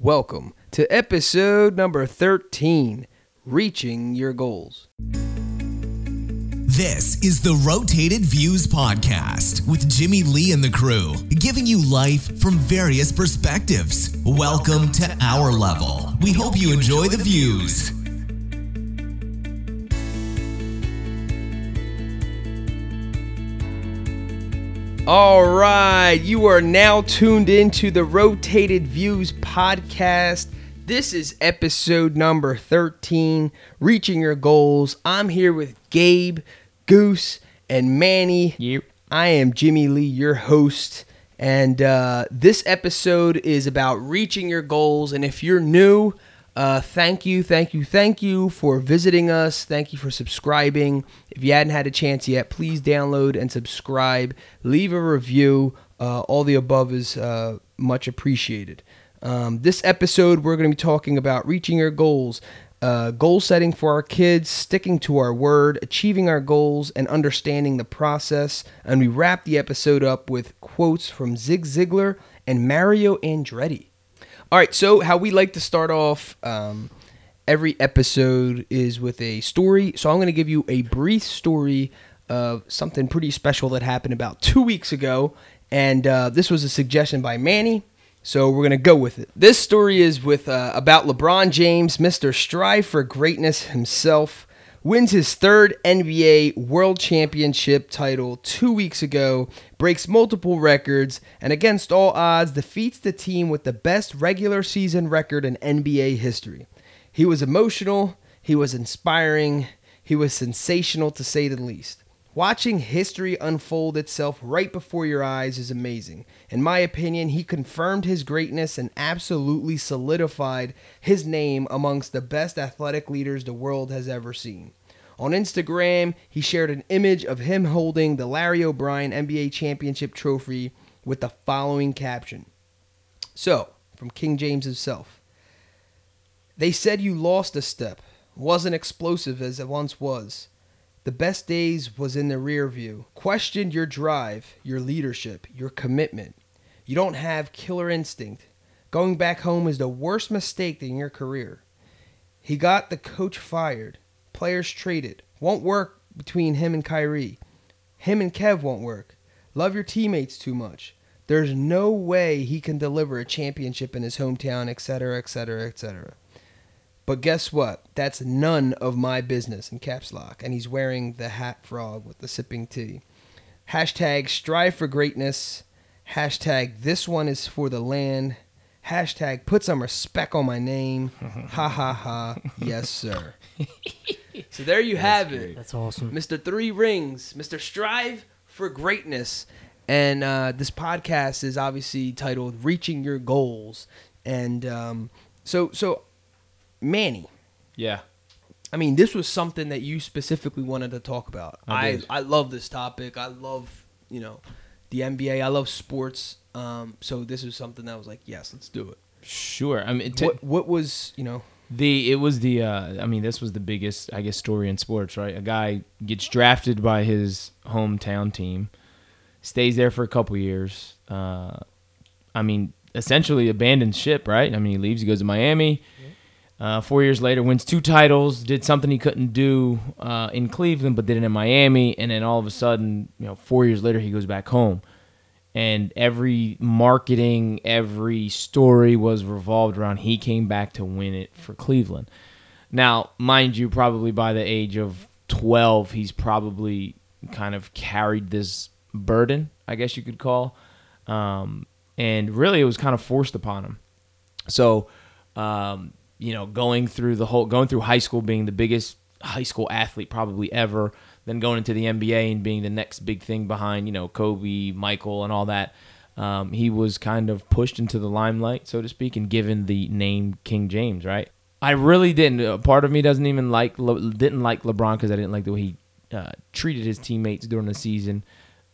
Welcome to episode number 13 Reaching Your Goals. This is the Rotated Views Podcast with Jimmy Lee and the crew, giving you life from various perspectives. Welcome to our level. We hope you enjoy the views. All right, you are now tuned into the Rotated Views podcast. This is episode number 13, Reaching Your Goals. I'm here with Gabe, Goose, and Manny. Yep. I am Jimmy Lee, your host, and uh, this episode is about reaching your goals. And if you're new, uh, thank you, thank you, thank you for visiting us. Thank you for subscribing. If you hadn't had a chance yet, please download and subscribe. Leave a review. Uh, all the above is uh, much appreciated. Um, this episode, we're going to be talking about reaching your goals, uh, goal setting for our kids, sticking to our word, achieving our goals, and understanding the process. And we wrap the episode up with quotes from Zig Ziglar and Mario Andretti. All right, so how we like to start off um, every episode is with a story. So I'm going to give you a brief story of something pretty special that happened about two weeks ago. And uh, this was a suggestion by Manny. So we're gonna go with it. This story is with uh, about LeBron James, Mr. Strive for Greatness himself, wins his third NBA World Championship title two weeks ago, breaks multiple records, and against all odds defeats the team with the best regular season record in NBA history. He was emotional, he was inspiring, he was sensational to say the least. Watching history unfold itself right before your eyes is amazing. In my opinion, he confirmed his greatness and absolutely solidified his name amongst the best athletic leaders the world has ever seen. On Instagram, he shared an image of him holding the Larry O'Brien NBA Championship trophy with the following caption. So, from King James himself. They said you lost a step, wasn't explosive as it once was. The best days was in the rear view. Questioned your drive, your leadership, your commitment. You don't have killer instinct. Going back home is the worst mistake in your career. He got the coach fired. Players traded. Won't work between him and Kyrie. Him and Kev won't work. Love your teammates too much. There's no way he can deliver a championship in his hometown, etc., etc., etc. But guess what? That's none of my business in caps lock. And he's wearing the hat frog with the sipping tea. Hashtag strive for greatness. Hashtag this one is for the land. Hashtag put some respect on my name. ha ha ha. Yes, sir. so there you have it. That's awesome. Mr. Three Rings, Mr. Strive for Greatness. And uh, this podcast is obviously titled Reaching Your Goals. And um, so, so Manny, Yeah. I mean, this was something that you specifically wanted to talk about. I I. I, love this topic. I love, you know, the NBA. I love sports. Um, so this was something that was like, yes, let's do it. Sure. I mean, to, what what was you know? the it was the uh, I mean, this was the biggest I guess story in sports, right? A guy gets drafted by his hometown team, stays there for a couple years. Uh, I mean, essentially abandons ship, right? I mean, he leaves, he goes to Miami. Uh, four years later, wins two titles, did something he couldn't do uh, in Cleveland, but did it in Miami, and then all of a sudden, you know, four years later, he goes back home, and every marketing, every story was revolved around he came back to win it for Cleveland. Now, mind you, probably by the age of twelve, he's probably kind of carried this burden, I guess you could call, um, and really, it was kind of forced upon him. So, um, you know, going through the whole, going through high school, being the biggest high school athlete probably ever, then going into the NBA and being the next big thing behind, you know, Kobe, Michael, and all that. Um, he was kind of pushed into the limelight, so to speak, and given the name King James, right? I really didn't. A part of me doesn't even like didn't like LeBron because I didn't like the way he uh, treated his teammates during the season.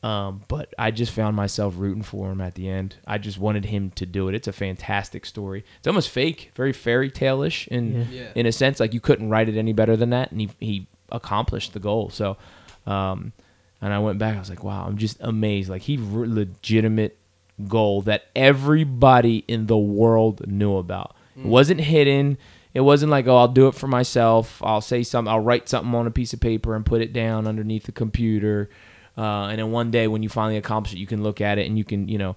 Um, but I just found myself rooting for him at the end. I just wanted him to do it. It's a fantastic story. It's almost fake, very fairy tale ish in Yeah. in a sense. Like you couldn't write it any better than that, and he he accomplished the goal. So, um, and I went back. I was like, wow, I'm just amazed. Like he re- legitimate goal that everybody in the world knew about. It wasn't hidden. It wasn't like, oh, I'll do it for myself. I'll say something. I'll write something on a piece of paper and put it down underneath the computer. Uh, and then one day when you finally accomplish it, you can look at it and you can, you know,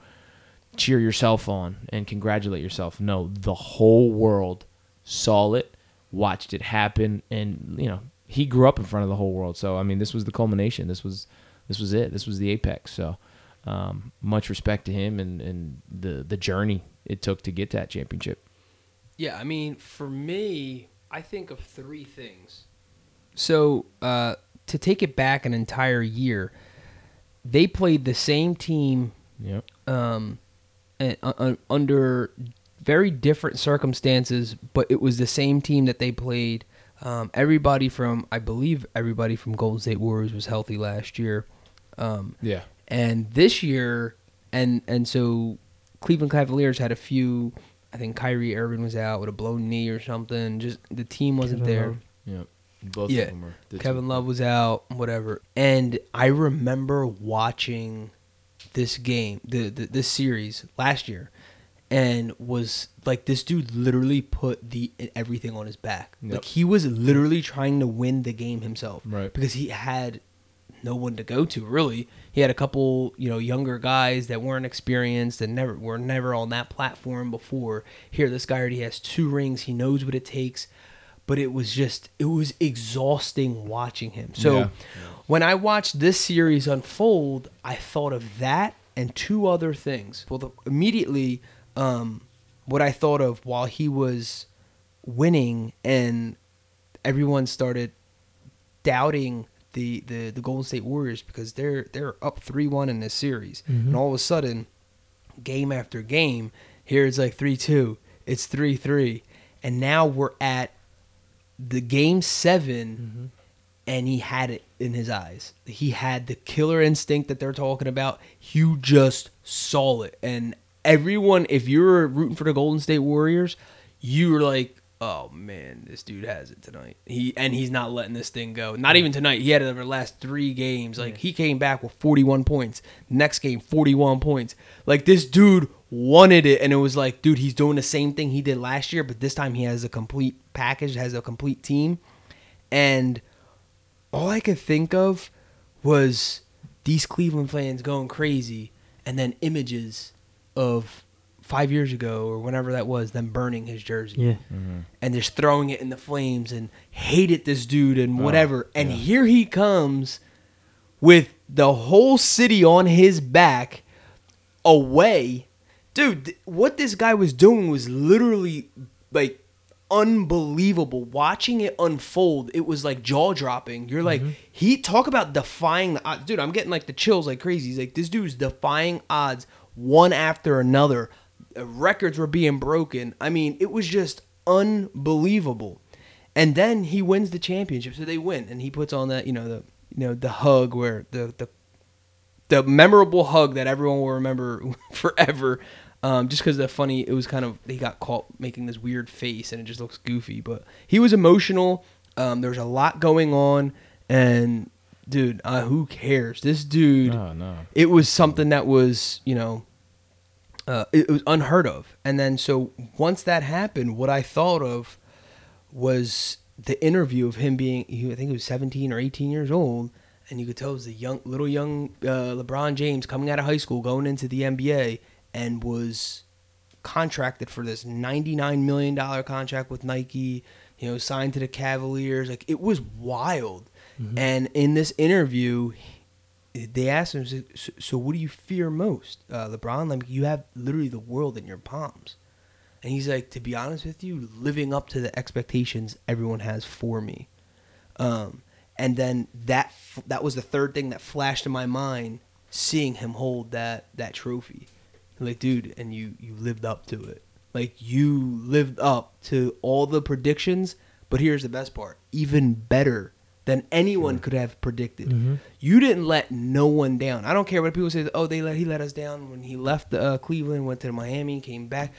cheer yourself on and congratulate yourself. No, the whole world saw it, watched it happen, and you know he grew up in front of the whole world. So I mean, this was the culmination. This was this was it. This was the apex. So um, much respect to him and, and the the journey it took to get that championship. Yeah, I mean, for me, I think of three things. So, uh, to take it back an entire year, they played the same team Yep. um, and, uh, under very different circumstances, but it was the same team that they played. Um, everybody from, I believe, everybody from Golden State Warriors was healthy last year. Um, Yeah. and this year, and and so Cleveland Cavaliers had a few. I think Kyrie Irving was out with a blown knee or something. Just the team wasn't there. Yep. Both Yeah. of them were. Kevin two. Love was out, whatever. And I remember watching this game, the, the this series last year, and was like, this dude literally put the everything on his back. Yep. Like he was literally trying to win the game himself, Right. Because he had no one to go to. Really, he had a couple, you know, younger guys that weren't experienced and never were never on that platform before. Here, this guy already has two rings. He knows what it takes but it was just it was exhausting watching him. So Yeah. when I watched this series unfold, I thought of that and two other things. Well, the, immediately, um, what I thought of while he was winning and everyone started doubting the, the, the Golden State Warriors because they're they're up three one in this series, and all of a sudden, game after game, here it's like three two, it's three three, and now we're at the game 7 mm-hmm. and he had it in his eyes. He had the killer instinct that they're talking about. You just saw it, and everyone, if you're rooting for the Golden State Warriors, you were like, "Oh man, this dude has it tonight." He and he's not letting this thing go. Not even tonight. He had it over the last three games. Like he came back with 41 points. Next game, 41 points. Like this dude wanted it, and it was like, dude, he's doing the same thing he did last year, but this time he has a complete package, has a complete team, and all I could think of was these Cleveland fans going crazy, and then images of five years ago or whenever that was, them burning his jersey. Yeah. Mm-hmm. And just throwing it in the flames and hated this dude and Oh, whatever. and here he comes with the whole city on his back away. Dude, what this guy was doing was literally like unbelievable. Watching it unfold, it was like jaw dropping. You're like, mm-hmm. he talk about defying the odds. Dude, I'm getting like the chills like crazy. He's like, this dude's defying odds one after another. Records were being broken. I mean, it was just unbelievable. And then he wins the championship, so they win, and he puts on that, you know, the you know the hug where the the the memorable hug that everyone will remember forever. Um, just because the funny, it was kind of he got caught making this weird face and it just looks goofy. But he was emotional. Um, there was a lot going on, and dude, uh, who cares? This dude, No, no. it was something that was you know, uh, it, it was unheard of. And then so once that happened, what I thought of was the interview of him being I think he was 17 or 18 years old and you could tell it was a young little young uh, LeBron James coming out of high school going into the NBA and was contracted for this 99 million dollar contract with Nike you know signed to the Cavaliers. Like it was wild. And in this interview they asked him so, so what do you fear most uh, LeBron? Like you have literally the world in your palms. And he's like, to be honest with you, living up to the expectations everyone has for me. Um, and then that that was the third thing that flashed in my mind, seeing him hold that that trophy. Like, dude, and you you lived up to it. Like you lived up to all the predictions. But here's the best part: even better than anyone could have predicted. You didn't let no one down. I don't care what people say. Oh, they let he let us down when he left uh, Cleveland, went to Miami, came back.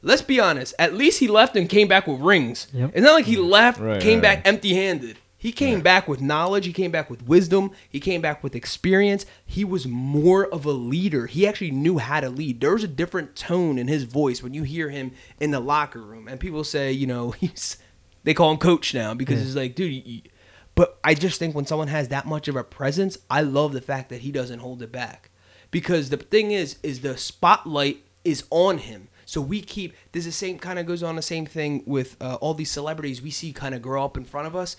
Let's be honest. At least he left and came back with rings. Yep. It's not like he left, Right, came right, back right. empty-handed. He came back with knowledge. He came back with wisdom. He came back with experience. He was more of a leader. He actually knew how to lead. There's a different tone in his voice when you hear him in the locker room. And people say, you know, he's they call him coach now because it's like, dude. You, but I just think when someone has that much of a presence, I love the fact that he doesn't hold it back. Because the thing is, is the spotlight is on him. So we keep this the same kind of goes on the same thing with uh, all these celebrities we see kind of grow up in front of us.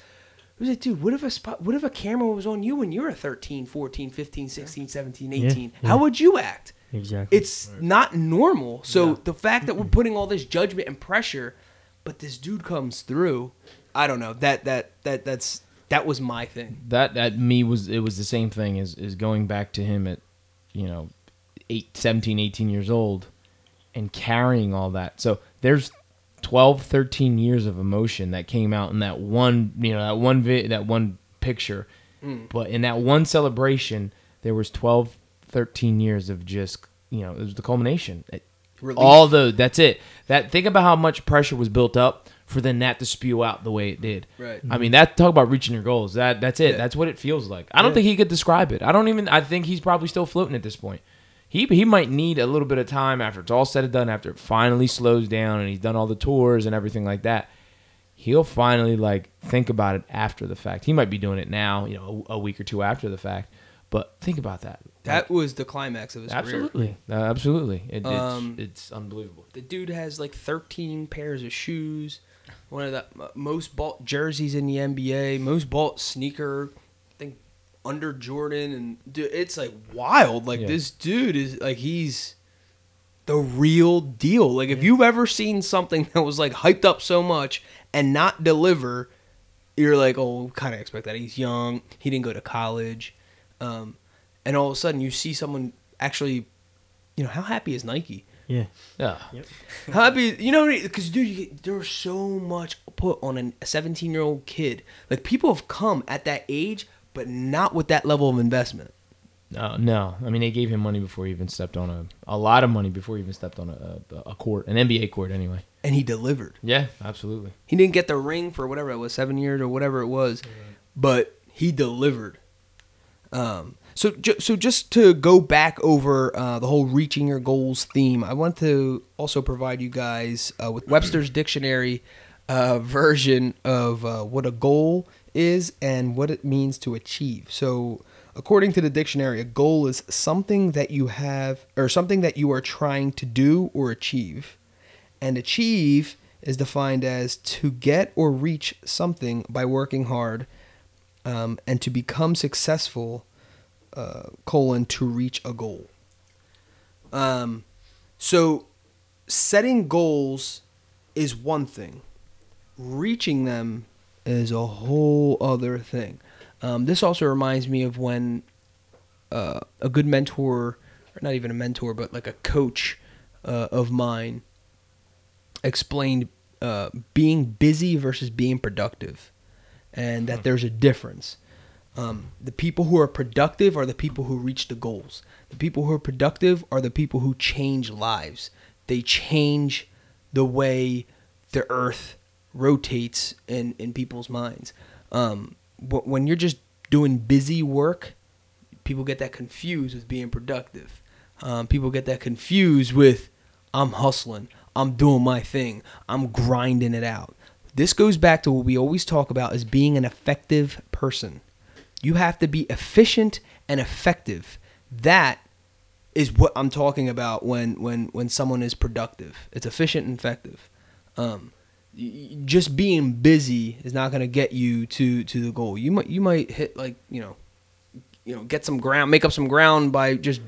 It was like, dude, what if a spot, what if a camera was on you when you were 13, 14, 15, 16, 17, 18? yeah. How would you act? Exactly. It's not normal. So the fact that we're putting all this judgment and pressure, but this dude comes through, I don't know. That that that that's that was my thing. that that me was it was the same thing as is going back to him at you know 8 17 18 years old and carrying all that so there's 12 13 years of emotion that came out in that one you know that one vi- that one picture mm. but in that one celebration there was 12 13 years of just you know it was the culmination It- all the that's it that think about how much pressure was built up for then that to spew out the way it did Right. I mean, that talk about reaching your goals. That that's it. Yeah. That's what it feels like. I don't Yeah. think he could describe it. I don't even. I think he's probably still floating at this point. He he might need a little bit of time after it's all said and done. After it finally slows down and he's done all the tours and everything like that. He'll finally like think about it after the fact. He might be doing it now, you know, a, a week or two after the fact. But think about that. That was the climax of his Like, career. absolutely, Uh, absolutely. It, Um, it's it's unbelievable. The dude has like 13 pairs of shoes, one of the most bought jerseys in the NBA, most bought sneaker, under Jordan, and dude, it's like wild. Like Yeah. this dude is like he's the real deal. Like if you've ever seen something that was like hyped up so much and not deliver, you're like, oh, kind of expect that. He's young. He didn't go to college, um, and all of a sudden you see someone actually, you know, how happy is Nike? yeah. Yeah. Happy, you know, because dude, you get, there's so much put on an- a 17 year old kid. Like people have come at that age, but not with that level of investment. No, no. I mean, they gave him money before he even stepped on a a lot of money before he even stepped on a, a, a court, an NBA court, anyway. And he delivered. Yeah, absolutely. He didn't get the ring for whatever it was, seven years or whatever it was, but he delivered. Um, so, ju- so just to go back over uh, the whole reaching your goals theme, I want to also provide you guys uh, with Webster's dictionary uh, version of uh, what a goal is and what it means to achieve. So, according to the dictionary, a goal is something that you have or something that you are trying to do or achieve. And achieve is defined as to get or reach something by working hard um, and to become successful, uh, colon, to reach a goal. Um, so, setting goals is one thing, reaching them is a whole other thing. Um, this also reminds me of when uh, a good mentor, or not even a mentor, but like a coach uh, of mine, explained uh, being busy versus being productive, and that there's a difference. Um, the people who are productive are the people who reach the goals. The people who are productive are the people who change lives. They change the way the earth rotates in, in people's minds. Um, wh- when you're just doing busy work, people get that confused with being productive. Um, people get that confused with I'm hustling, I'm doing my thing, I'm grinding it out. This goes back to what we always talk about as being an effective person. You have to be efficient and effective. That is what I'm talking about when when when someone is productive. It's efficient and effective. Um, just being busy is not going to get you to to the goal. You might you might hit like you know, you know, get some ground, make up some ground by just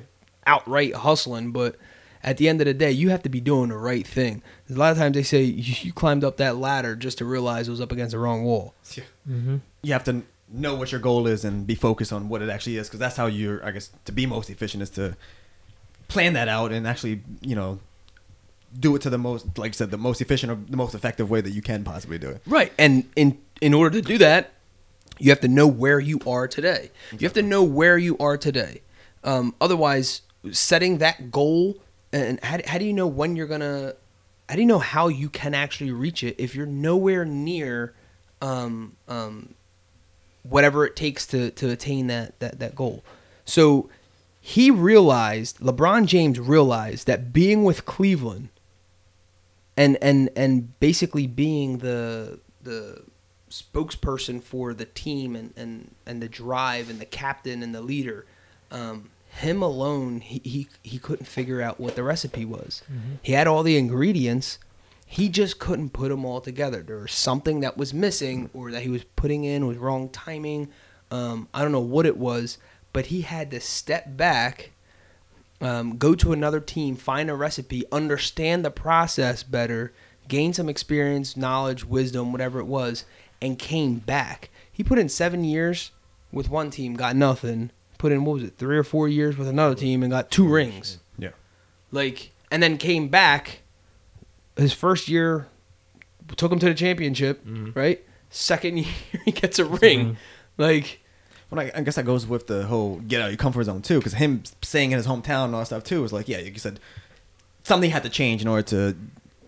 outright hustling, but at the end of the day, you have to be doing the right thing. A lot of times they say you, you climbed up that ladder just to realize it was up against the wrong wall. Yeah, mm-hmm. You have to know what your goal is and be focused on what it actually is because that's how you're i guess to be most efficient is to plan that out and actually you know do it to the most like i said the most efficient or the most effective way that you can possibly do it Right. And in in order to do that, you have to know where you are today. You have to know where you are today. Um, otherwise, setting that goal and how, how do you know when you're gonna? How do you know how you can actually reach it if you're nowhere near um, um, whatever it takes to to attain that that that goal. So he realized LeBron James realized that being with Cleveland and and and basically being the the spokesperson for the team and and and the drive and the captain and the leader um him alone he he, he couldn't figure out what the recipe was. He had all the ingredients. He just couldn't put them all together. There was something that was missing or that he was putting in was wrong timing. Um i don't know what it was but he had to step back um, go to another team, find a recipe, understand the process better, gain some experience, knowledge, wisdom, whatever it was, and came back. He put in seven years with one team, got nothing. Put in what was it, three or four years with another team, and got two rings. Yeah. Like, and then came back. His first year took him to the championship, right? Second year he gets a ring. Like, Well, I, I guess that goes with the whole get out of your comfort zone too, because him staying in his hometown and all that stuff too was like, yeah, like you said, something had to change in order to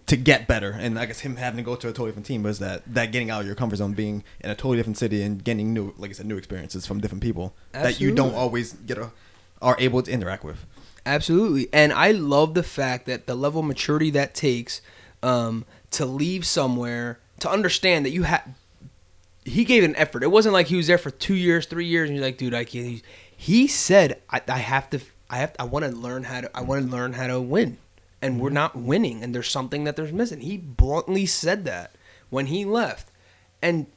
to get better. And I guess him having to go to a totally different team was that that getting out of your comfort zone, being in a totally different city and getting new, like I said, new experiences from different people that you don't always get a, are able to interact with. Absolutely. And I love the fact that the level of maturity that takes um, to leave somewhere, to understand that you have. He gave an effort. It wasn't like he was there for two years, three years, and you're like, dude, I can't. He, he said, I, I have to. I have. I want to learn how to. I want to learn how to win, and we're mm-hmm. not winning, and there's something that there's missing. He bluntly said that when he left, and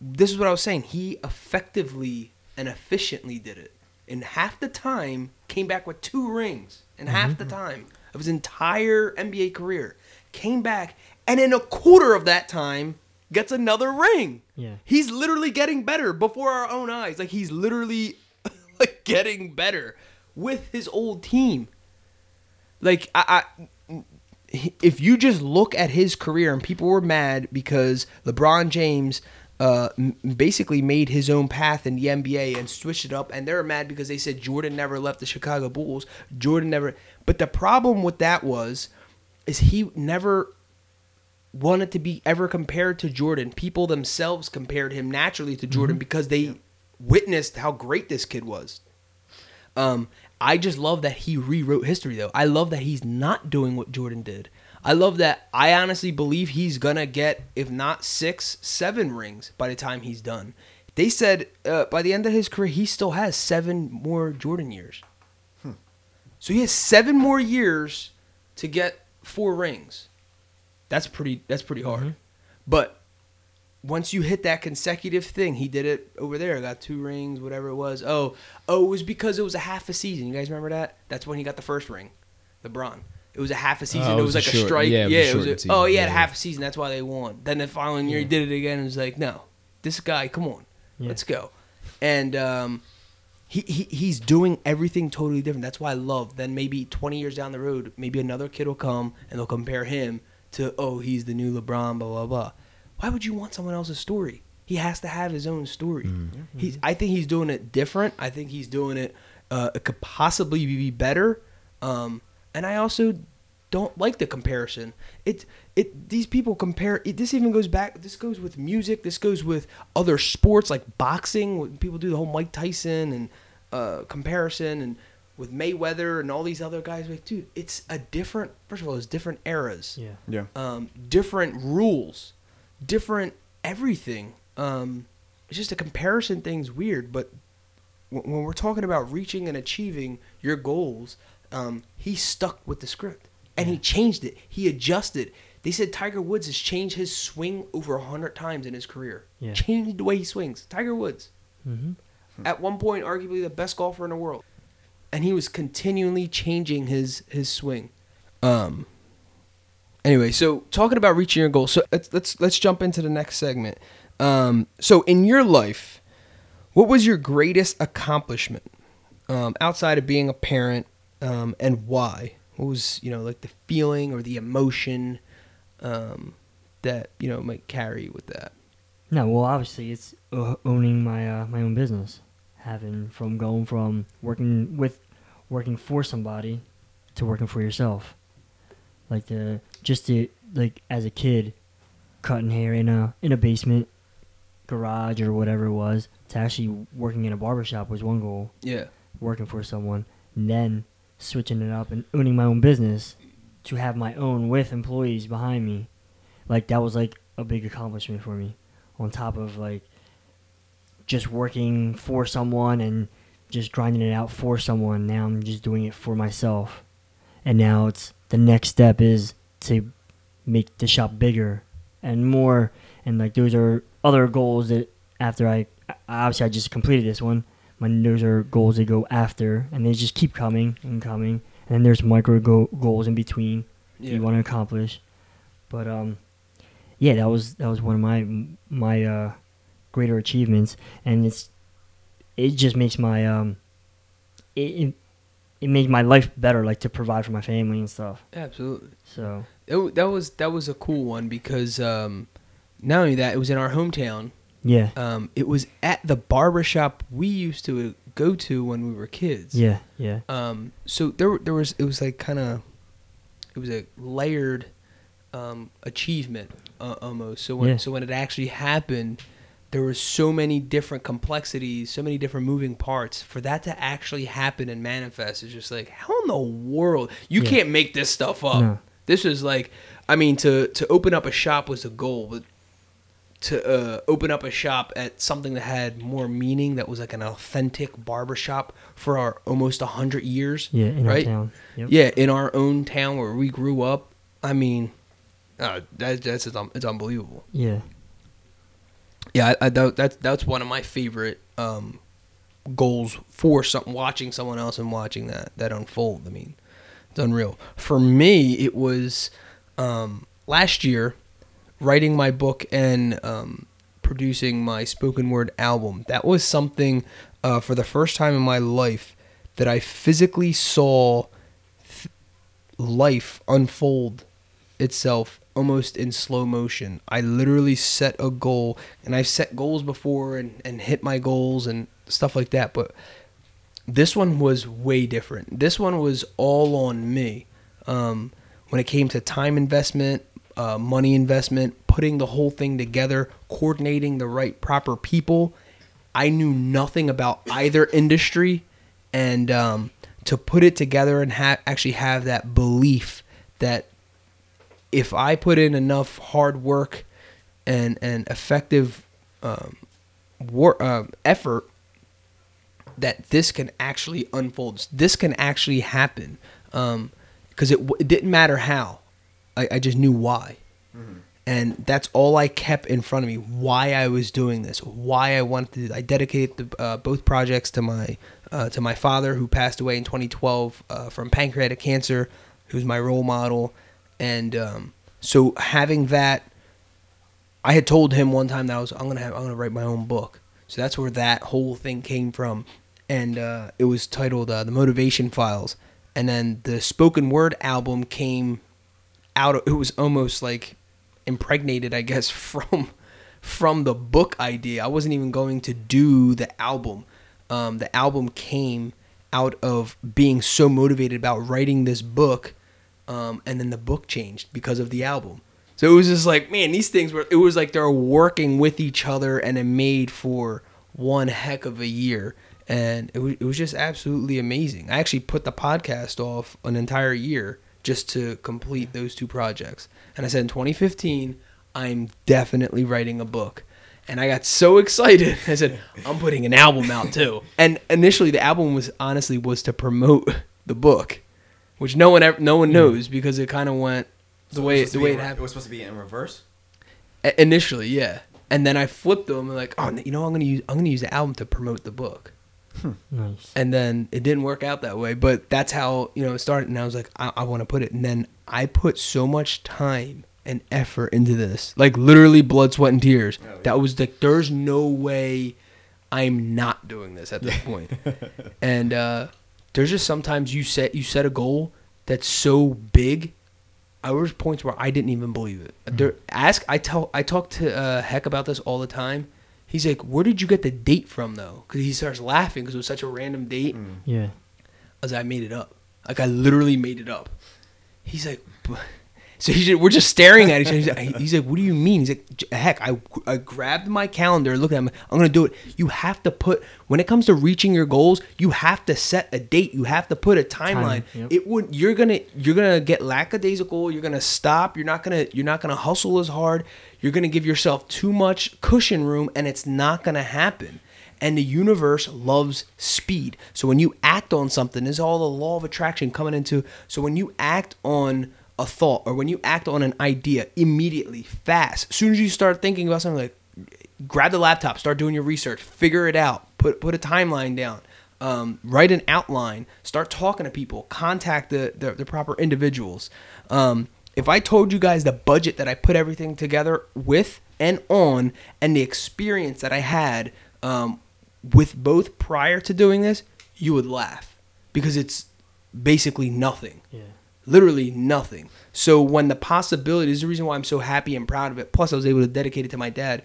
this is what I was saying. He effectively and efficiently did it. In half the time, came back with two rings. In half mm-hmm. the time of his entire NBA career, came back, and in a quarter of that time, gets another ring. Yeah. he's literally getting better before our own eyes. Like he's literally like getting better with his old team. Like I, I if you just look at his career and people were mad because LeBron James uh, basically made his own path in the NBA and switched it up, and they're mad because they said Jordan never left the Chicago Bulls. Jordan never. But the problem with that was, is he never wanted to be ever compared to Jordan. People themselves compared him naturally to Jordan because they witnessed how great this kid was. Um, I just love that he rewrote history though. I love that he's not doing what Jordan did. I love that I honestly believe he's gonna get, if not six, seven rings by the time he's done. They said uh, by the end of his career, he still has seven more Jordan years. So he has seven more years to get four rings. That's pretty. That's pretty hard. But once you hit that consecutive thing, he did it over there. Got two rings, whatever it was. Oh, oh, it was because it was a half a season. You guys remember that? That's when he got the first ring, LeBron. It was a half a season. Oh, it it was, was like a a, strike. yeah, Yeah, it was it was. A, season. oh, he had Yeah. half a season. That's why they won. Then the following year, he did it again. It was like, no, this guy, come on, Yeah. let's go. And um, he, he he's doing everything totally different. That's why I love. Then maybe 20 years down the road, maybe another kid will come and they'll compare him to oh he's the new LeBron, blah blah blah. Why would you want someone else's story? He has to have his own story. He's I think he's doing it different. I think he's doing it. Uh, it could possibly be better. Um, and I also don't like the comparison. It it these people compare. It, this even goes back. This goes with music. This goes with other sports like boxing. When people do the whole Mike Tyson and uh, comparison, and with Mayweather and all these other guys. Like, dude, it's a different. First of all, it's different eras Yeah. Yeah. um, different rules, different everything. Um, it's just a comparison thing's weird, but w- when we're talking about reaching and achieving your goals, um, he stuck with the script and he changed it. He adjusted. They said Tiger Woods has changed his swing over a hundred times in his career. Yeah. Changed the way he swings. Tiger Woods, hmm at one point, arguably the best golfer in the world, and he was continually changing his his swing. Um. Anyway, so talking about reaching your goals, so let's let's let's jump into the next segment. Um. So in your life, what was your greatest accomplishment um, outside of being a parent, um, and why? What was you know like the feeling or the emotion um, that you know might carry with that? No, well, obviously it's uh, owning my uh, my own business, having from going from working with working for somebody to working for yourself, like the just to like as a kid, cutting hair in a in a basement, garage or whatever it was to actually working in a barbershop was one goal. Yeah. Working for someone, and then switching it up and owning my own business to have my own with employees behind me. Like that was like a big accomplishment for me. On top of like just working for someone and just grinding it out for someone. Now I'm just doing it for myself. And now it's the next step is to make the shop bigger and more and like those are other goals that after I obviously I just completed this one. My those are goals that go after and they just keep coming and coming. And then there's micro go- goals in between Yeah. you want to accomplish. But um, yeah, that was that was one of my my uh, greater achievements, and it's it just makes my um, it, it it made my life better, like to provide for my family and stuff. Absolutely. So It, that was that was a cool one because um, not only that, it was in our hometown. yeah, Um, it was at the barbershop we used to go to when we were kids. yeah, yeah, Um, so there, there was it was like kind of, it was a layered um, achievement uh, almost. So when Yeah. so when it actually happened, there were so many different complexities, so many different moving parts. For that to actually happen and manifest is just like how in the world you Yeah. can't make this stuff up. No. This was like, I mean, to to open up a shop was a goal, but to uh, open up a shop at something that had more meaning, that was like an authentic barbershop for our almost a hundred years. yeah. In right? our town. Yep. Yeah, in our own town where we grew up. I mean, uh, that, that's it's unbelievable. Yeah. Yeah, I, I, that, that's that's one of my favorite um, goals for some watching someone else and watching that that unfold. I mean, it's unreal. For me, it was um, last year writing my book and um, producing my spoken word album. That was something uh, for the first time in my life that I physically saw th- life unfold itself almost in slow motion. I literally set a goal, and I've set goals before and, and hit my goals and stuff like that, but this one was way different. This one was all on me. Um, when it came to time investment, uh, money investment, putting the whole thing together, coordinating the right proper people, I knew nothing about either industry, and um, to put it together and ha- actually have that belief that if I put in enough hard work and and effective um, wor- uh, effort, that this can actually unfold. This can actually happen. Because it, w- it didn't matter how, I, I just knew why. And that's all I kept in front of me. Why I was doing this. Why I wanted to. I dedicated the, uh, both projects to my uh, to my father, who passed away in 2012 uh, from pancreatic cancer, who's my role model. And um, so having that, I had told him one time that I was I'm gonna have I'm gonna write my own book. So that's where that whole thing came from, and uh, it was titled uh, the Motivation Files. And then the spoken word album came out. Of, it was almost like impregnated, I guess, from from the book idea. I wasn't even going to do the album. Um, the album came out of being so motivated about writing this book, um, and then the book changed because of the album. So it was just like, man, these things were. It was like they're working with each other, and it made for one heck of a year. And it was, it was just absolutely amazing. I actually put the podcast off an entire year just to complete those two projects. And I said in 2015, I'm definitely writing a book. And I got so excited. I said, I'm putting an album out too. And initially, the album was honestly was to promote the book, which no one ever, no one knows because it kind of went the way the way it happened. It was supposed to be in reverse. I- Initially, yeah. And then I flipped them and like, oh, you know, I'm gonna use I'm gonna use the album to promote the book. Nice. And then it didn't work out that way, but that's how you know it started. And I was like, I, I want to put it. And then I put so much time and effort into this, like literally blood, sweat, and tears. Oh, yeah. That was like, there's no way I'm not doing this at this point. and uh, there's just sometimes you set you set a goal that's so big. I was points where I didn't even believe it. There, ask I tell I talk to uh, Heck about this all the time. He's like, "Where did you get the date from, though?" Because he starts laughing because it was such a random date. Yeah. I was like, I made it up. Like I literally made it up. He's like, "But-" So he's just, we're just staring at each other. He's like, he's like, "What do you mean?" He's like, "Heck, I, I grabbed my calendar, looked at him. I'm gonna do it. You have to put when it comes to reaching your goals, you have to set a date. You have to put a timeline. yep. It would you're gonna you're gonna get lackadaisical. You're gonna stop. You're not gonna you're not gonna hustle as hard. You're gonna give yourself too much cushion room, and it's not gonna happen." And the universe loves speed. So when you act on something, there's all the law of attraction coming into. So when you act on a thought or when you act on an idea immediately, fast, as soon as you start thinking about something like grab the laptop, start doing your research, figure it out, put put a timeline down, um, write an outline, start talking to people, contact the the, the proper individuals. Um, if I told you guys the budget that I put everything together with and on, and the experience that I had um, with both prior to doing this, you would laugh because it's basically nothing Yeah. Literally nothing. So when the possibility is the reason why I'm so happy and proud of it. Plus, I was able to dedicate it to my dad.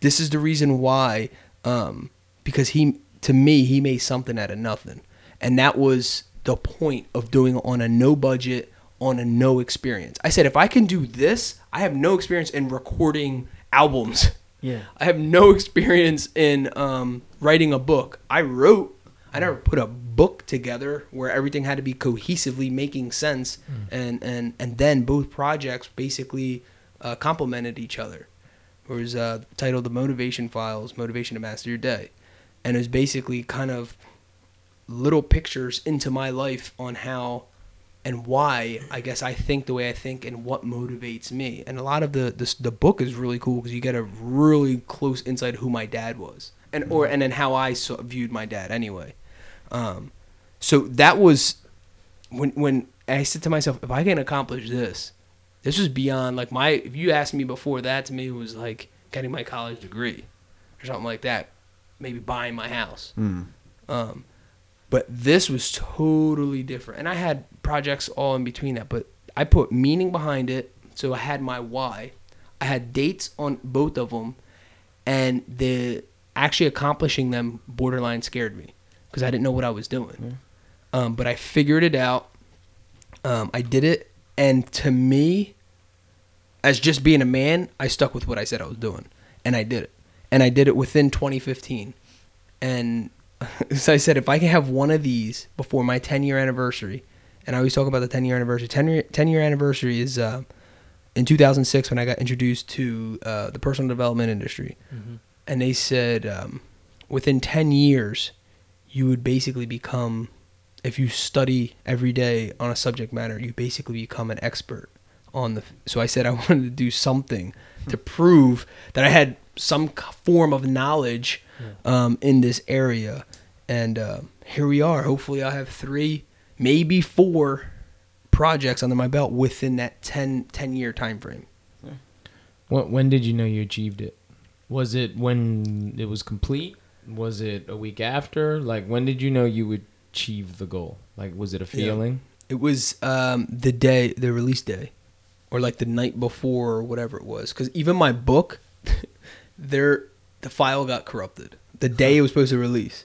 This is the reason why, um, because he to me he made something out of nothing, and that was the point of doing it on a no budget, on a no experience. I said if I can do this, I have no experience in recording albums. Yeah. I have no experience in um, writing a book. I wrote. I never put a book together where everything had to be cohesively making sense, and and and then both projects basically uh, complemented each other. It was uh, titled "The Motivation Files: Motivation to Master Your Day," and it was basically kind of little pictures into my life on how and why I guess I think the way I think and what motivates me. And a lot of the the, the book is really cool because you get a really close insight of who my dad was and or and then how I saw, viewed my dad anyway. Um, so that was when when I said to myself, if I can accomplish this, this was beyond like my. If you asked me before that, to me was like getting my college degree or something like that, maybe buying my house. Um, but this was totally different, and I had projects all in between that. But I put meaning behind it, so I had my why. I had dates on both of them, and the actually accomplishing them borderline scared me because I didn't know what I was doing. Um, but I figured it out. Um, I did it, and to me, as just being a man, I stuck with what I said I was doing, and I did it, and I did it within 2015. And so I said, if I can have one of these before my 10 year anniversary, and I always talk about the 10 year anniversary. 10 year, 10 year anniversary is uh, in 2006 when I got introduced to uh, the personal development industry, and they said um, within 10 years, you would basically become, if you study every day on a subject matter, you basically become an expert on the. So I said I wanted to do something to prove that I had some form of knowledge um, in this area, and uh, here we are. Hopefully, I'll have three, maybe four projects under my belt within that 10, 10 year time frame. When, when did you know you achieved it? Was it when it was complete? Was it a week after? Like when did you know you would achieve the goal? Like was it a feeling? It was um, the day, the release day, or like the night before, or whatever it was. Because even my book, there, the file got corrupted the day it was supposed to release.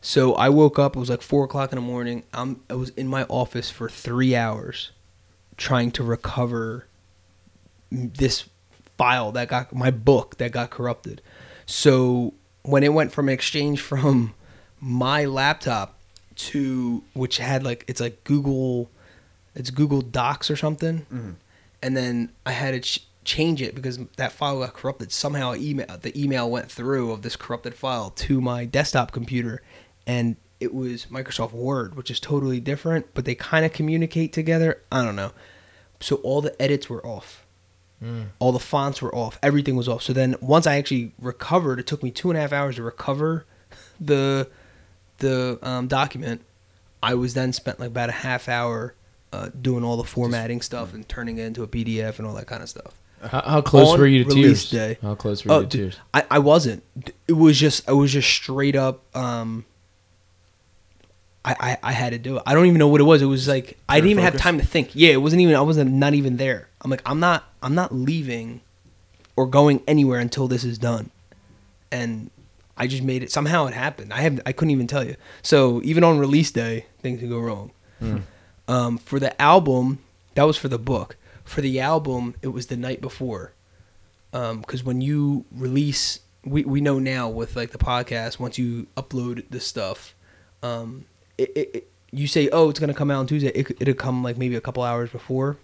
So I woke up. It was like four o'clock in the morning. I'm, I was in my office for three hours, trying to recover this file that got my book that got corrupted. So when it went from exchange from my laptop to which had like it's like Google, it's Google Docs or something, mm-hmm. and then I had to ch- change it because that file got corrupted. Somehow email the email went through of this corrupted file to my desktop computer, and it was Microsoft Word, which is totally different, but they kind of communicate together. I don't know. So all the edits were off. All the fonts were off. Everything was off. So then once I actually recovered, it took me two and a half hours to recover the the um, document. I was then spent like about a half hour uh, doing all the formatting stuff and turning it into a PDF and all that kind of stuff. How, how close On were you to release tears? day. How close were you Oh, to dude, tears? I, I wasn't. It was just I was just straight up. Um, I, I I had to do it. I don't even know what it was. It was like I didn't even have time to think. Yeah, it wasn't even. I wasn't not even there. I'm like I'm not I'm not leaving or going anywhere until this is done. And I just made it. Somehow it happened. I have I couldn't even tell you. So even on release day, things can go wrong. Um, for the album, that was for the book. for the album, it was the night before. Because when you release, we, we know now with like the podcast, once you upload the stuff, um, it, it, it you say, oh, it's gonna come out on Tuesday. It, it'll come like maybe a couple hours before.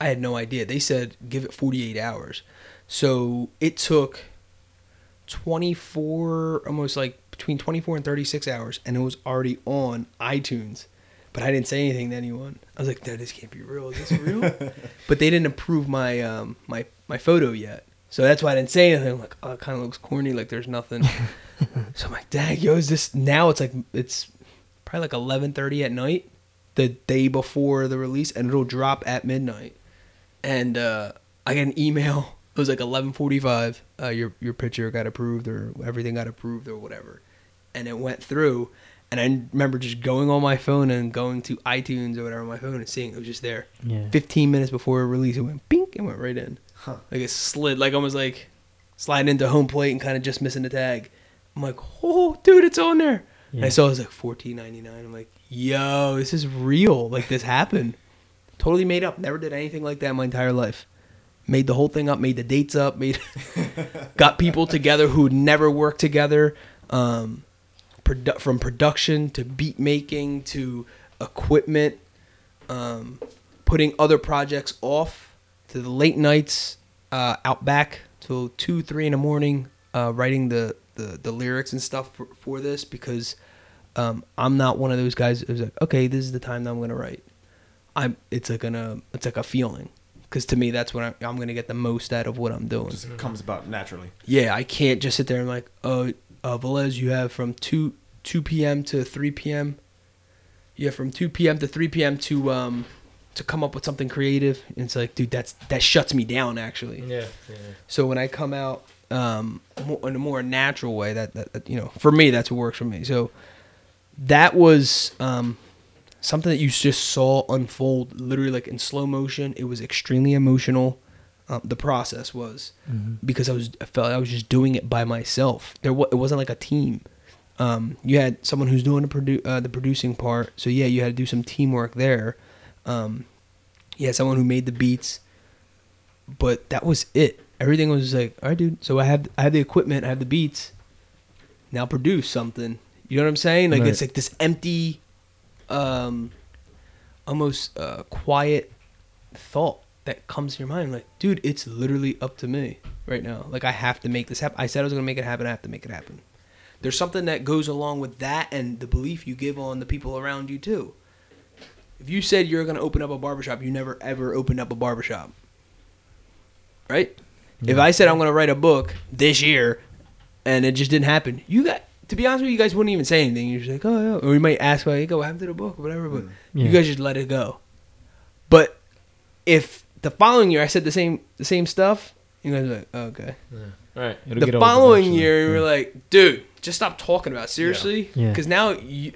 I had no idea. They said give it 48 hours. So it took 24, almost like between 24 and 36 hours, and it was already on iTunes. But I didn't say anything to anyone. I was like, no, this can't be real. Is this real? but they didn't approve my um, my my photo yet. So that's why I didn't say anything. I'm like, oh, it kind of looks corny. Like there's nothing. so I'm like, dang, yo, is this now? It's like it's probably like 11:30 at night, the day before the release, and it'll drop at midnight. And uh, I get an email. It was like 11:45. Uh, your your picture got approved, or everything got approved, or whatever. And it went through. And I remember just going on my phone and going to iTunes or whatever on my phone and seeing it was just there. Yeah. 15 minutes before release, it went pink and went right in. Huh. Like it slid, like almost like sliding into home plate and kind of just missing the tag. I'm like, oh, dude, it's on there. And I saw it was like 14.99. I'm like, yo, this is real. Like this happened. Totally made up. Never did anything like that in my entire life. Made the whole thing up. Made the dates up. Made got people together who never worked together. Um, produ- from production to beat making to equipment, um, putting other projects off to the late nights uh, out back till two, three in the morning, uh, writing the, the, the lyrics and stuff for, for this because um, I'm not one of those guys who's like, okay, this is the time that I'm gonna write. I'm. It's like gonna. It's like a feeling. Because to me, that's when I, I'm gonna get the most out of what I'm doing. just comes about naturally. Yeah, I can't just sit there and like, oh, uh, Velez, you have from two two p.m. to three p.m. You have from two p.m. to three p.m. to um to come up with something creative. And it's like, dude, that's that shuts me down actually. Yeah, Yeah. So when I come out um mo- in a more natural way, that, that, that you know, for me, that's what works for me. So that was um something that you just saw unfold literally like in slow motion. It was extremely emotional. Um, the process was because I was I felt I was just doing it by myself. There wa- it wasn't like a team. Um, you had someone who's doing the produ- uh, the producing part, so yeah, you had to do some teamwork there. Um, had someone who made the beats, but that was it. Everything was like, all right, dude. So I have I have the equipment, I have the beats. Now produce something. You know what I'm saying? Like it's like this empty, um, almost uh, quiet thought that comes to your mind. Like, dude, it's literally up to me right now. Like I have to make this happen. I said I was gonna make it happen. I have to make it happen. There's something that goes along with that and the belief you give on the people around you too. If you said you're gonna open up a barbershop, you never ever opened up a barbershop. Right? If I said I'm gonna write a book this year and it just didn't happen, you got to be honest with you, you guys wouldn't even say anything. You're just like, oh yeah. Or you might ask like, go, what happened to the book or whatever, but you guys just let it go. But if the following year I said the same the same stuff, you guys are like, oh, okay. Right. It'll the get following year, you were like, dude, just stop talking about it. seriously, Yeah. because now you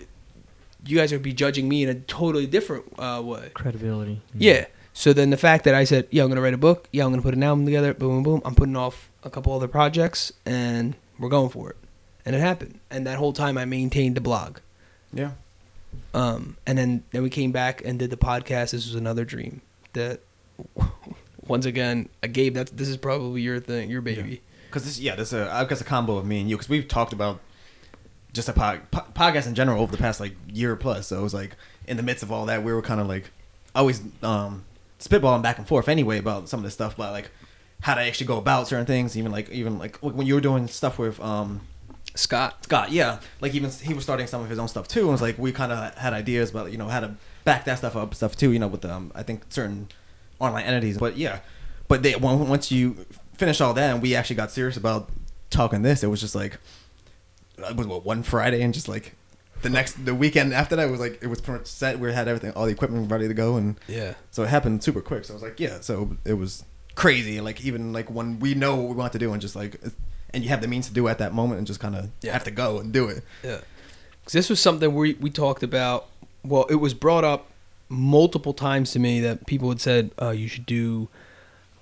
you guys would be judging me in a totally different uh, way. Credibility. Yeah. So then the fact that I said, yeah, I'm gonna write a book, yeah, I'm gonna put an album together, boom, boom, boom. I'm putting off a couple other projects, and we're going for it, and it happened. And that whole time, I maintained the blog. Yeah. Um, and then then we came back and did the podcast. This was another dream that, once again, I gave that. This is probably your thing, your baby. Because this, yeah, this is a, I guess a combo of me and you. Because we've talked about just a pod, po- podcast in general over the past like year plus. So it was like in the midst of all that, we were kind of like always um, spitballing back and forth anyway about some of this stuff, but like how to actually go about certain things. Even like even like when you were doing stuff with um, Scott. Scott, yeah, like even he was starting some of his own stuff too. And it was like we kind of had ideas about you know how to back that stuff up, stuff too. You know, with um, I think certain online entities. But yeah, but they once you finish all that and we actually got serious about talking this, it was just like it was what one Friday and just like the next the weekend after that it was like it was pretty much set. We had everything, all the equipment ready to go, and Yeah. so it happened super quick. So I was like, yeah. So it was crazy. Like even like when we know what we want to do and just like and you have the means to do it at that moment and just kind of Yeah. have to go and do it. Yeah. 'Cause this was something we we talked about. Well, it was brought up multiple times to me that people had said uh, you should do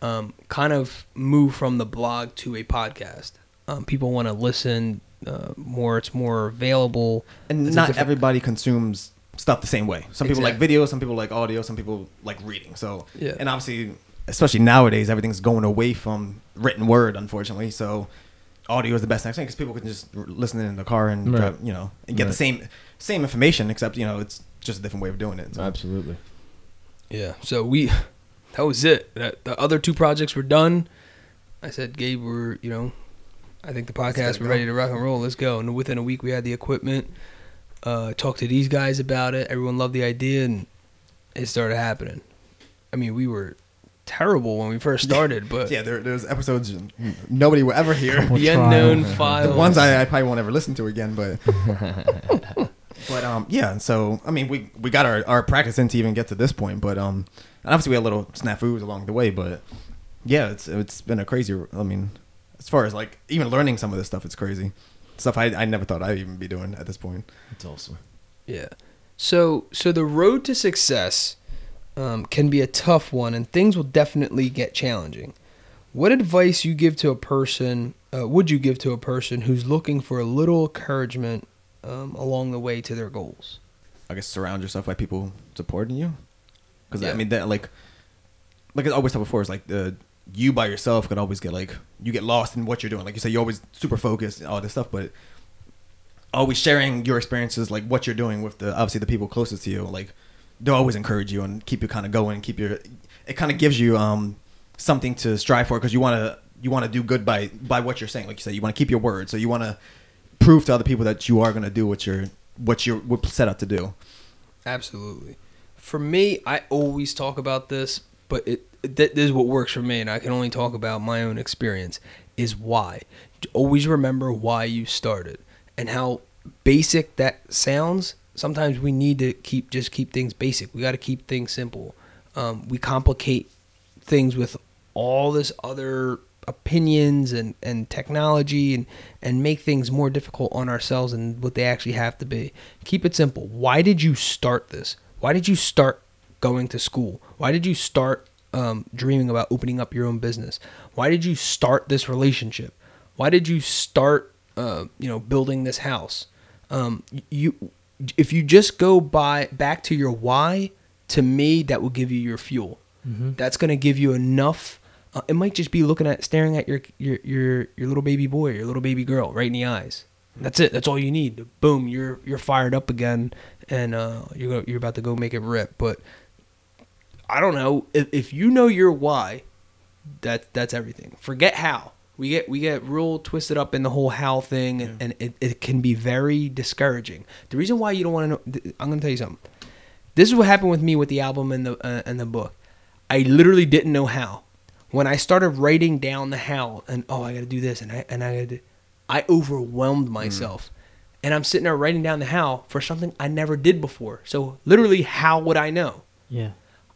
um, kind of move from the blog to a podcast. Um, people want to listen uh, more. It's more available. And It's not everybody consumes stuff the same way. Some people like video, some people like audio, some people like reading. So Yeah. and obviously, especially nowadays, everything's going away from written word, unfortunately. So audio is the best next thing because people can just r- listen in the car and Right. drive, you know and get the same same information, except you know it's just a different way of doing it. So. Absolutely. Yeah. So we, that was it. That, the other two projects were done. I said, Gabe, we're you know, I think the podcast. We're going. ready to rock and roll. Let's go. And within a week, we had the equipment. Uh, talked to these guys about it. Everyone loved the idea, and it started happening. I mean, we were terrible when we first started, but yeah, there, there's episodes nobody will ever hear. Couple the unknown trials. files. the ones I, I probably won't ever listen to again, but but um yeah, and so I mean we we got our, our practice in to even get to this point, but um and obviously we had little snafus along the way, but yeah, it's it's been a crazy. I mean, as far as like even learning some of this stuff, it's crazy stuff I I never thought I'd even be doing at this point. It's awesome. Yeah. So so the road to success um, can be a tough one, and things will definitely get challenging. What advice you give to a person? Uh, would you give to a person who's looking for a little encouragement um, along the way to their goals? I guess surround yourself by people supporting you, because Yeah. I mean that like like I always said before, is like the you by yourself could always get like you get lost in what you're doing. Like you say, you're always super focused and all this stuff, but always sharing your experiences, like what you're doing with the obviously the people closest to you, like they'll always encourage you and keep you kind of going, keep your. It kind of gives you um something to strive for because you want to you want to do good by by what you're saying. Like you said, you want to keep your word, so you want to prove to other people that you are going to do what you're what you're what set out to do. Absolutely. For me, I always talk about this, but it th- this is what works for me, and I can only talk about my own experience. Is why. Always remember why you started and how basic that sounds. Sometimes we need to keep just keep things basic. We got to keep things simple. Um, we complicate things with all this other opinions and, and technology and, and make things more difficult on ourselves than what they actually have to be. Keep it simple. Why did you start this? Why did you start going to school? Why did you start um, dreaming about opening up your own business? Why did you start this relationship? Why did you start, uh, you know, building this house? Um, you, if you just go by back to your why, to me, that will give you your fuel. That's going to give you enough. Uh, it might just be looking at, staring at your your your your little baby boy, your little baby girl, right in the eyes. That's it. That's all you need. Boom, you're you're fired up again, and uh, you're you're about to go make it rip. But I don't know if if you know your why, that that's everything. Forget how. We get we get real twisted up in the whole how thing, and, and it, it can be very discouraging. The reason why you don't want to know, I'm gonna tell you something. This is what happened with me with the album and the uh, and the book. I literally didn't know how. When I started writing down the how and oh I got to do this and I and I gotta I overwhelmed myself. And I'm sitting there writing down the how for something I never did before. So literally how would I know? Yeah.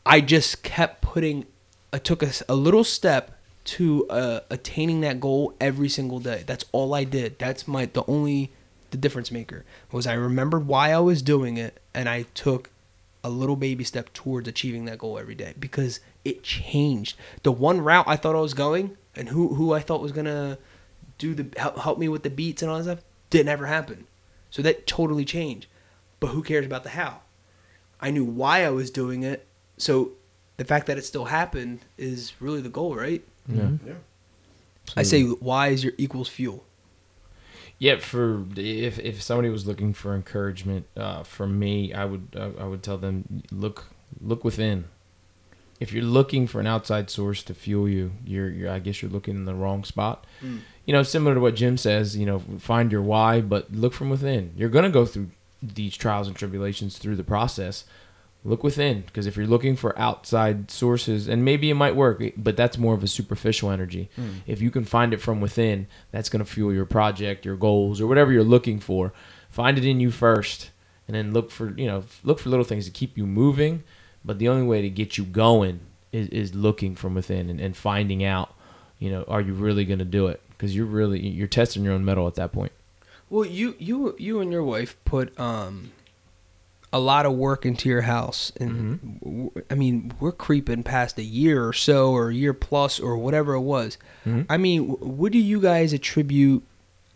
I just kept putting I took a little step to uh, attaining that goal every single day. That's all I did. That's my the only the difference maker was I remembered why I was doing it and I took a little baby step towards achieving that goal every day because it changed. The one route I thought I was going and who who I thought was going to do the help, help me with the beats and all that stuff didn't ever happen. So that totally changed. But who cares about the how? I knew why I was doing it. So the fact that it still happened is really the goal, right? Mm-hmm. Yeah. I say why is your equals fuel. Yeah, for if if somebody was looking for encouragement uh, from me, I would I, I would tell them look look within. If you're looking for an outside source to fuel you, you're, you're I guess you're looking in the wrong spot. Mm. You know, similar to what Jim says, you know, find your why, but look from within. You're gonna go through these trials and tribulations through the process. Look within, because if you're looking for outside sources, and maybe it might work, but that's more of a superficial energy. If you can find it from within, that's going to fuel your project, your goals, or whatever you're looking for. Find it in you first, and then look for you know look for little things to keep you moving. But the only way to get you going is, is looking from within and, and finding out, you know, are you really going to do it? Because you're really you're testing your own mettle at that point. Well, you you you and your wife put um a lot of work into your house, and I mean we're creeping past a year or so, or a year plus, or whatever it was. I mean, what do you guys attribute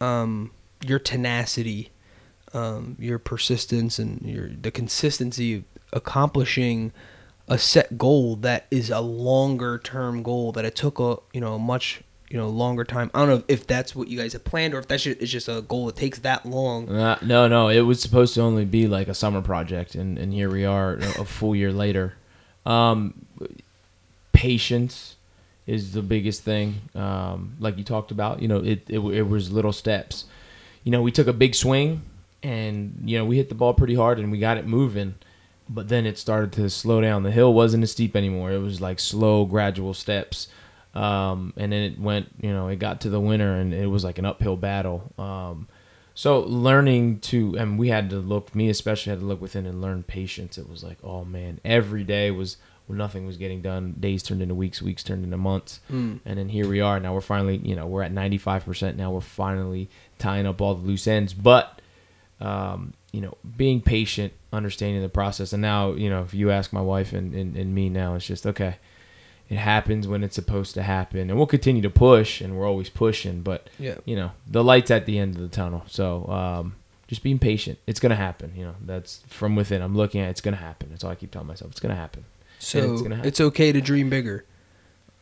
um your tenacity um, your persistence and your the consistency of accomplishing a set goal that is a longer term goal that it took a you know a much you know longer time. I don't know if that's what you guys have planned or if that's just, it's just a goal that takes that long. Uh, no, no, it was supposed to only be like a summer project, and, and here we are a a full year later. Um, patience is the biggest thing. Um, like you talked about, you know, it, it it was little steps. You know, we took a big swing, and you know we hit the ball pretty hard, and we got it moving. But then it started to slow down. The hill wasn't as steep anymore. It was like slow, gradual steps. Um, and then it went, you know, it got to the winter, and it was like an uphill battle. Um, so learning to, and we had to look, me especially had to look within and learn patience. It was like, oh man, every day was when nothing was getting done. Days turned into weeks, weeks turned into months, Mm. and then here we are. Now we're finally, you know, we're at ninety five percent. Now we're finally tying up all the loose ends. But, um, you know, being patient, understanding the process, and now, you know, if you ask my wife and, and, and me now, it's just okay. It happens when it's supposed to happen, and we'll continue to push, and we're always pushing. But Yeah. you know the light's at the end of the tunnel so um, just being patient it's gonna happen you know that's from within i'm looking at it's gonna happen that's all i keep telling myself it's gonna happen So it's it's, gonna happen. okay to dream bigger.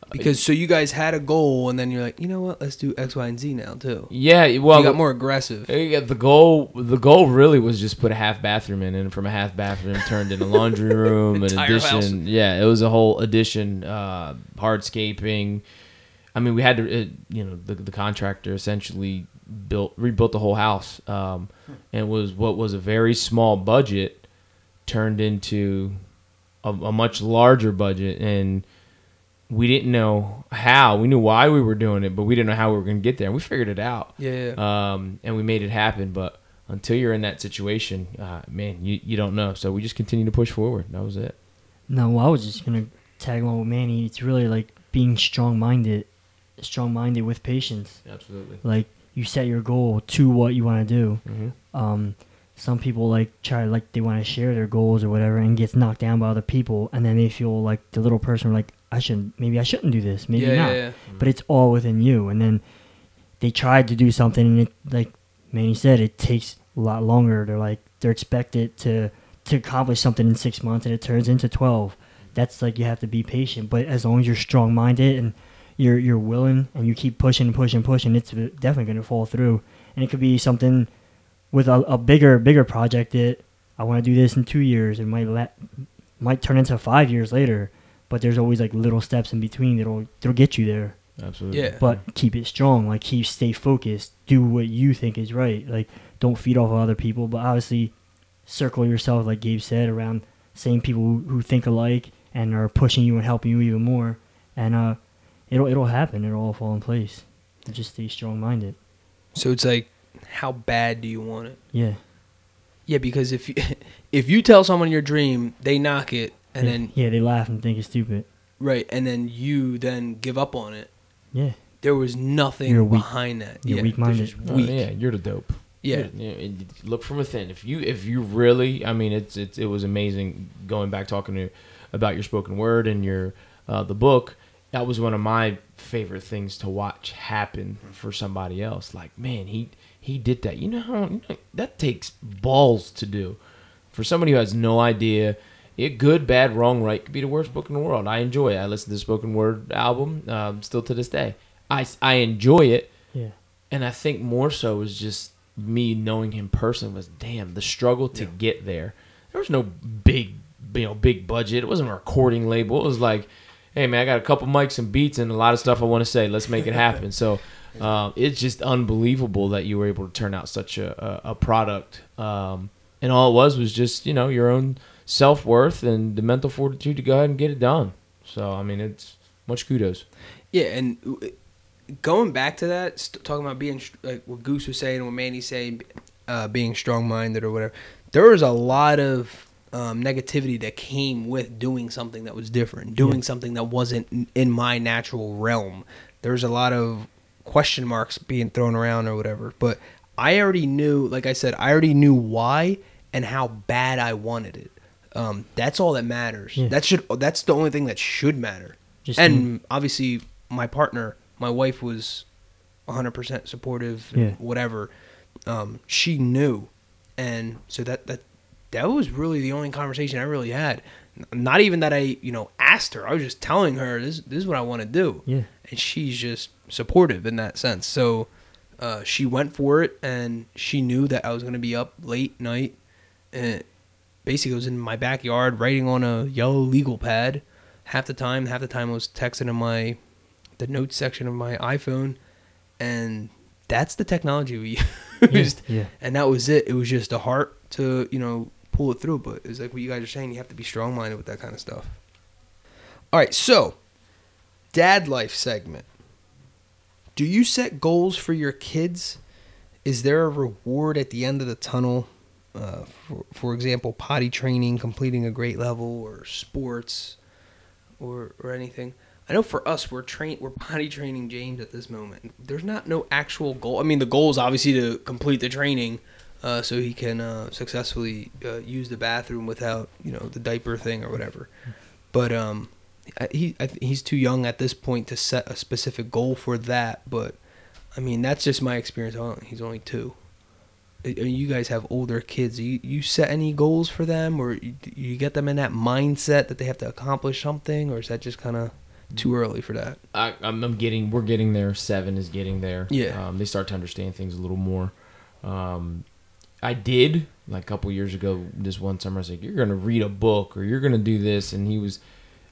Because so you guys had a goal and then you're like, you know what, let's do X, Y, and Z now too. yeah well you got more aggressive. Yeah, the goal the goal really was just put a half bathroom in and from a half bathroom turned into a laundry room an addition house. yeah it was a whole addition uh hardscaping i mean we had to it, you know the, the contractor essentially built rebuilt the whole house um, and it was what was a very small budget turned into a, a much larger budget and we didn't know how we knew why we were doing it but we didn't know how we were going to get there and we figured it out Yeah, yeah. um, and we made it happen. But until you're in that situation, uh, man, you, you don't know. So we just continue to push forward. That was it. No, well, I was just gonna tag along with Manny. It's really like being strong-minded, strong-minded with patience. Absolutely. Like you set your goal to what you want to do. hmm Um, some people like try like they want to share their goals or whatever and gets knocked down by other people, and then they feel like the little person like I shouldn't, maybe I shouldn't do this, maybe yeah, not. yeah. But it's all within you, and then they tried to do something, and it like Manny said, it takes a lot longer. They're like they're expected to to accomplish something in six months, and it turns into twelve. That's like you have to be patient, but as long as you're strong minded and you're you're willing and you keep pushing and pushing and pushing, it's definitely going to fall through. And it could be something with a, a bigger bigger project that I want to do this in two years. It might let might turn into five years later, but there's always like little steps in between that'll that'll get you there. Absolutely. Yeah. But keep it strong. Like keep stay focused. Do what you think is right. Like don't feed off of other people, but obviously circle yourself, like Gabe said, around same people who, who think alike and are pushing you and helping you even more. And uh, it'll it'll happen. It'll all fall in place. Just stay strong minded. So it's like, how bad do you want it? Yeah. Yeah, because if you, if you tell someone your dream, they knock it, and yeah. then yeah, they laugh and think it's stupid. right, and then you then give up on it. Yeah. There was nothing You're weak. behind that. You're yeah, weak-minded. they're just Oh, weak. yeah, you're the dope. Yeah. You're- yeah, and look from within. If you if you really, I mean, it's it's it was amazing going back talking to about your spoken word and your uh, the book. That was one of my favorite things to watch happen for somebody else. Like, man, he he did that. You know how you know, that takes balls to do for somebody who has no idea. It good, bad, wrong, right could be the worst book in the world. I enjoy it. I listen to the spoken word album um, still to this day. I I enjoy it Yeah. and I think more so is just me knowing him personally was damn the struggle to get there. There was no big, you know, big budget. It wasn't a recording label. It was like, hey man, I got a couple mics and beats and a lot of stuff I want to say. Let's make it happen. so um, it's just unbelievable that you were able to turn out such a, a, a product. Um, and all it was was just you know your own self worth and the mental fortitude to go ahead and get it done. So I mean, it's much kudos. Yeah, and going back to that, st- talking about being like what Goose was saying, what Manny's saying, uh, being strong-minded or whatever. There was a lot of um, negativity that came with doing something that was different, doing something that wasn't in- in my natural realm. There was a lot of question marks being thrown around or whatever. But I already knew, like I said, I already knew why and how bad I wanted it. Um, that's all that matters. Yeah. That should. That's the only thing that should matter Just and obviously my partner my wife was 100% supportive and Yeah. whatever um, she knew and so that that that was really the only conversation I really had. Not even that I you know asked her. I was just telling her this this is what I want to do Yeah. and she's just supportive in that sense. So uh, she went for it, and she knew that I was gonna be up late night, and basically I was in my backyard writing on a yellow legal pad. Half the time, half the time I was texting in my the notes section of my iPhone, and that's the technology we used. Yeah. And that was it. It was just a heart to you know pull it through. But it's like what you guys are saying. You have to be strong minded with that kind of stuff. All right, so dad life segment. Do you set goals for your kids? Is there a reward at the end of the tunnel? Uh, for, for example, potty training, completing a grade level, or sports, or or anything. I know for us, we're train we're potty training James at this moment. There's not no actual goal. I mean, the goal is obviously to complete the training, uh, so he can uh, successfully uh, use the bathroom without you know the diaper thing or whatever. But um, I- he I, he's too young at this point to set a specific goal for that. But I mean, that's just my experience. He's only two. I I mean, you guys have older kids. You you set any goals for them, or you, you get them in that mindset that they have to accomplish something, or is that just kind of too early for that? I, I'm, I'm getting, we're getting there. Seven is getting there. Yeah. Um, they start to understand things a little more. Um, I did like a couple years ago. This one summer, I was like, "You're gonna read a book, or you're gonna do this," and he was.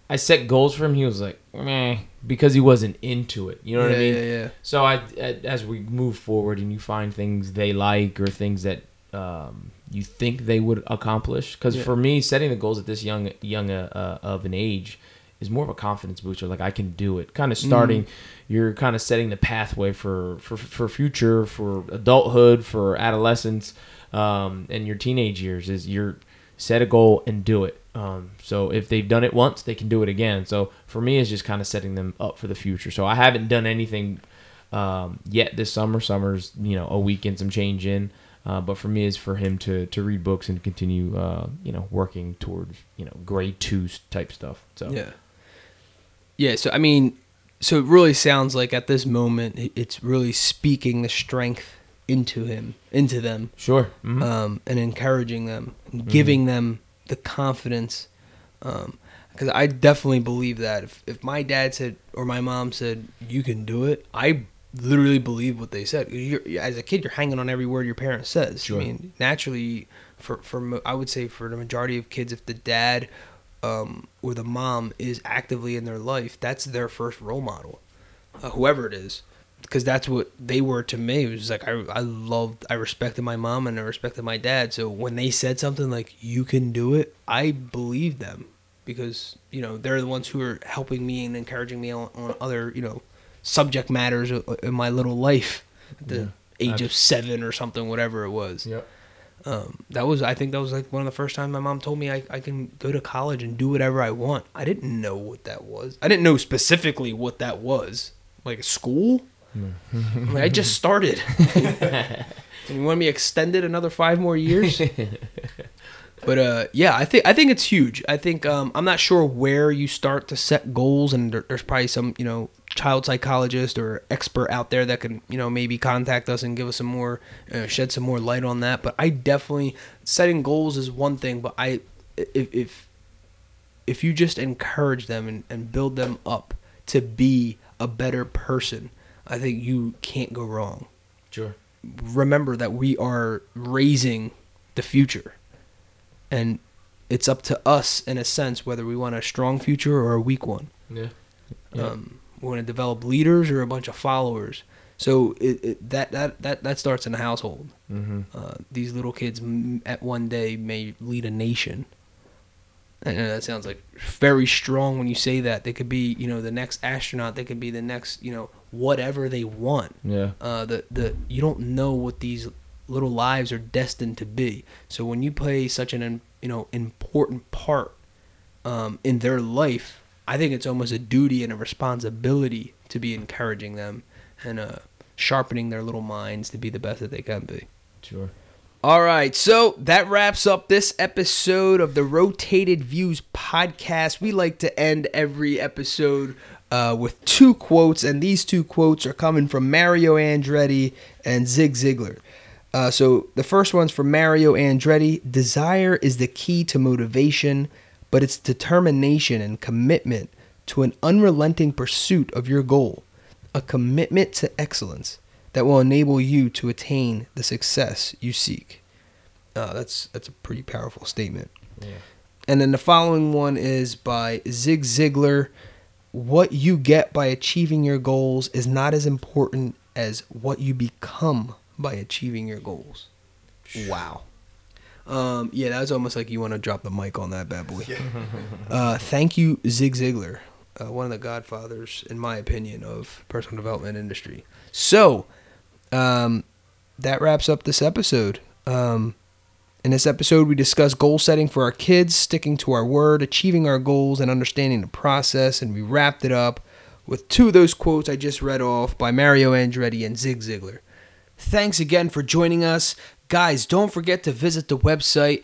I set goals for him. He was like, "Meh," because he wasn't into it. You know what yeah, I mean? Yeah, yeah. So I, as we move forward and you find things they like or things that um, you think they would accomplish, because Yeah. for me, setting the goals at this young young uh, uh, of an age is more of a confidence booster. Like I can do it. Kind of starting, you're kind of setting the pathway for for for future, for adulthood, for adolescence, um, and your teenage years. Is you're set a goal and do it. Um, so if they've done it once, they can do it again. So for me, it's just kind of setting them up for the future. So I haven't done anything um, yet this summer. Summer's you know a week and some change in. Uh, but for me, is for him to, to read books and continue, uh, you know, working towards you know grade two type stuff. So Yeah. Yeah, so I mean, so it really sounds like at this moment it's really speaking the strength into him, into them, sure. Mhm. um, and encouraging them, and giving them the confidence. Because I definitely believe that if, if my dad said or my mom said you can do it, I literally believe what they said. You're, as a kid, you're hanging on every word your parent says. Sure. I mean, naturally, for for I would say for the majority of kids, if the dad um, or the mom is actively in their life, that's their first role model, uh, whoever it is, because that's what they were to me. It was like I I loved, I respected my mom and I respected my dad. So when they said something like "you can do it," I believed them because you know they're the ones who are helping me and encouraging me on, on other you know subject matters in my little life at the Yeah. age of seven or something, whatever it was Yep. um, that was I think that was like one of the first times my mom told me I, I can go to college and do whatever I want. I didn't know what that was. I didn't know specifically what that was. Like school? I, mean, I just started. and you want me extended another five more years? but uh, yeah, I think I think it's huge. I think um, I'm not sure where you start to set goals, and there, there's probably some you know child psychologist or expert out there that can you know maybe contact us and give us some more uh, shed some more light on that. But I definitely setting goals is one thing, but I if if if you just encourage them and, and build them up to be a better person, I think you can't go wrong Sure. remember that we are raising the future and it's up to us in a sense whether we want a strong future or a weak one Yeah. Yeah. um, we want to develop leaders or a bunch of followers so it, it, that, that that that starts in the household mm-hmm. uh, these little kids m- at one day may lead a nation and uh, that sounds like very strong when you say that they could be you know the next astronaut they could be the next you know whatever they want Yeah. uh, the the you don't know what these little lives are destined to be. So when you play such an you know important part um, in their life, I think it's almost a duty and a responsibility to be encouraging them and uh, sharpening their little minds to be the best that they can be. Sure. All right, so that wraps up this episode of the Rotated Views podcast. We like to end every episode uh, with two quotes, and these two quotes are coming from Mario Andretti and Zig Ziglar. Uh, so the first one's from Mario Andretti. Desire is the key to motivation, but it's determination and commitment to an unrelenting pursuit of your goal, a commitment to excellence that will enable you to attain the success you seek. Uh, that's that's a pretty powerful statement. And then the following one is by Zig Ziglar. What you get by achieving your goals is not as important as what you become by achieving your goals. Wow. Um, yeah, that was almost like you want to drop the mic on that bad boy. uh, thank you, Zig Ziglar, uh, one of the godfathers, in my opinion, of personal development industry. So, um, that wraps up this episode. Um, in this episode, we discuss goal setting for our kids, sticking to our word, achieving our goals, and understanding the process. And we wrapped it up with two of those quotes I just read off by Mario Andretti and Zig Ziglar. Thanks again for joining us. Guys, don't forget to visit the website,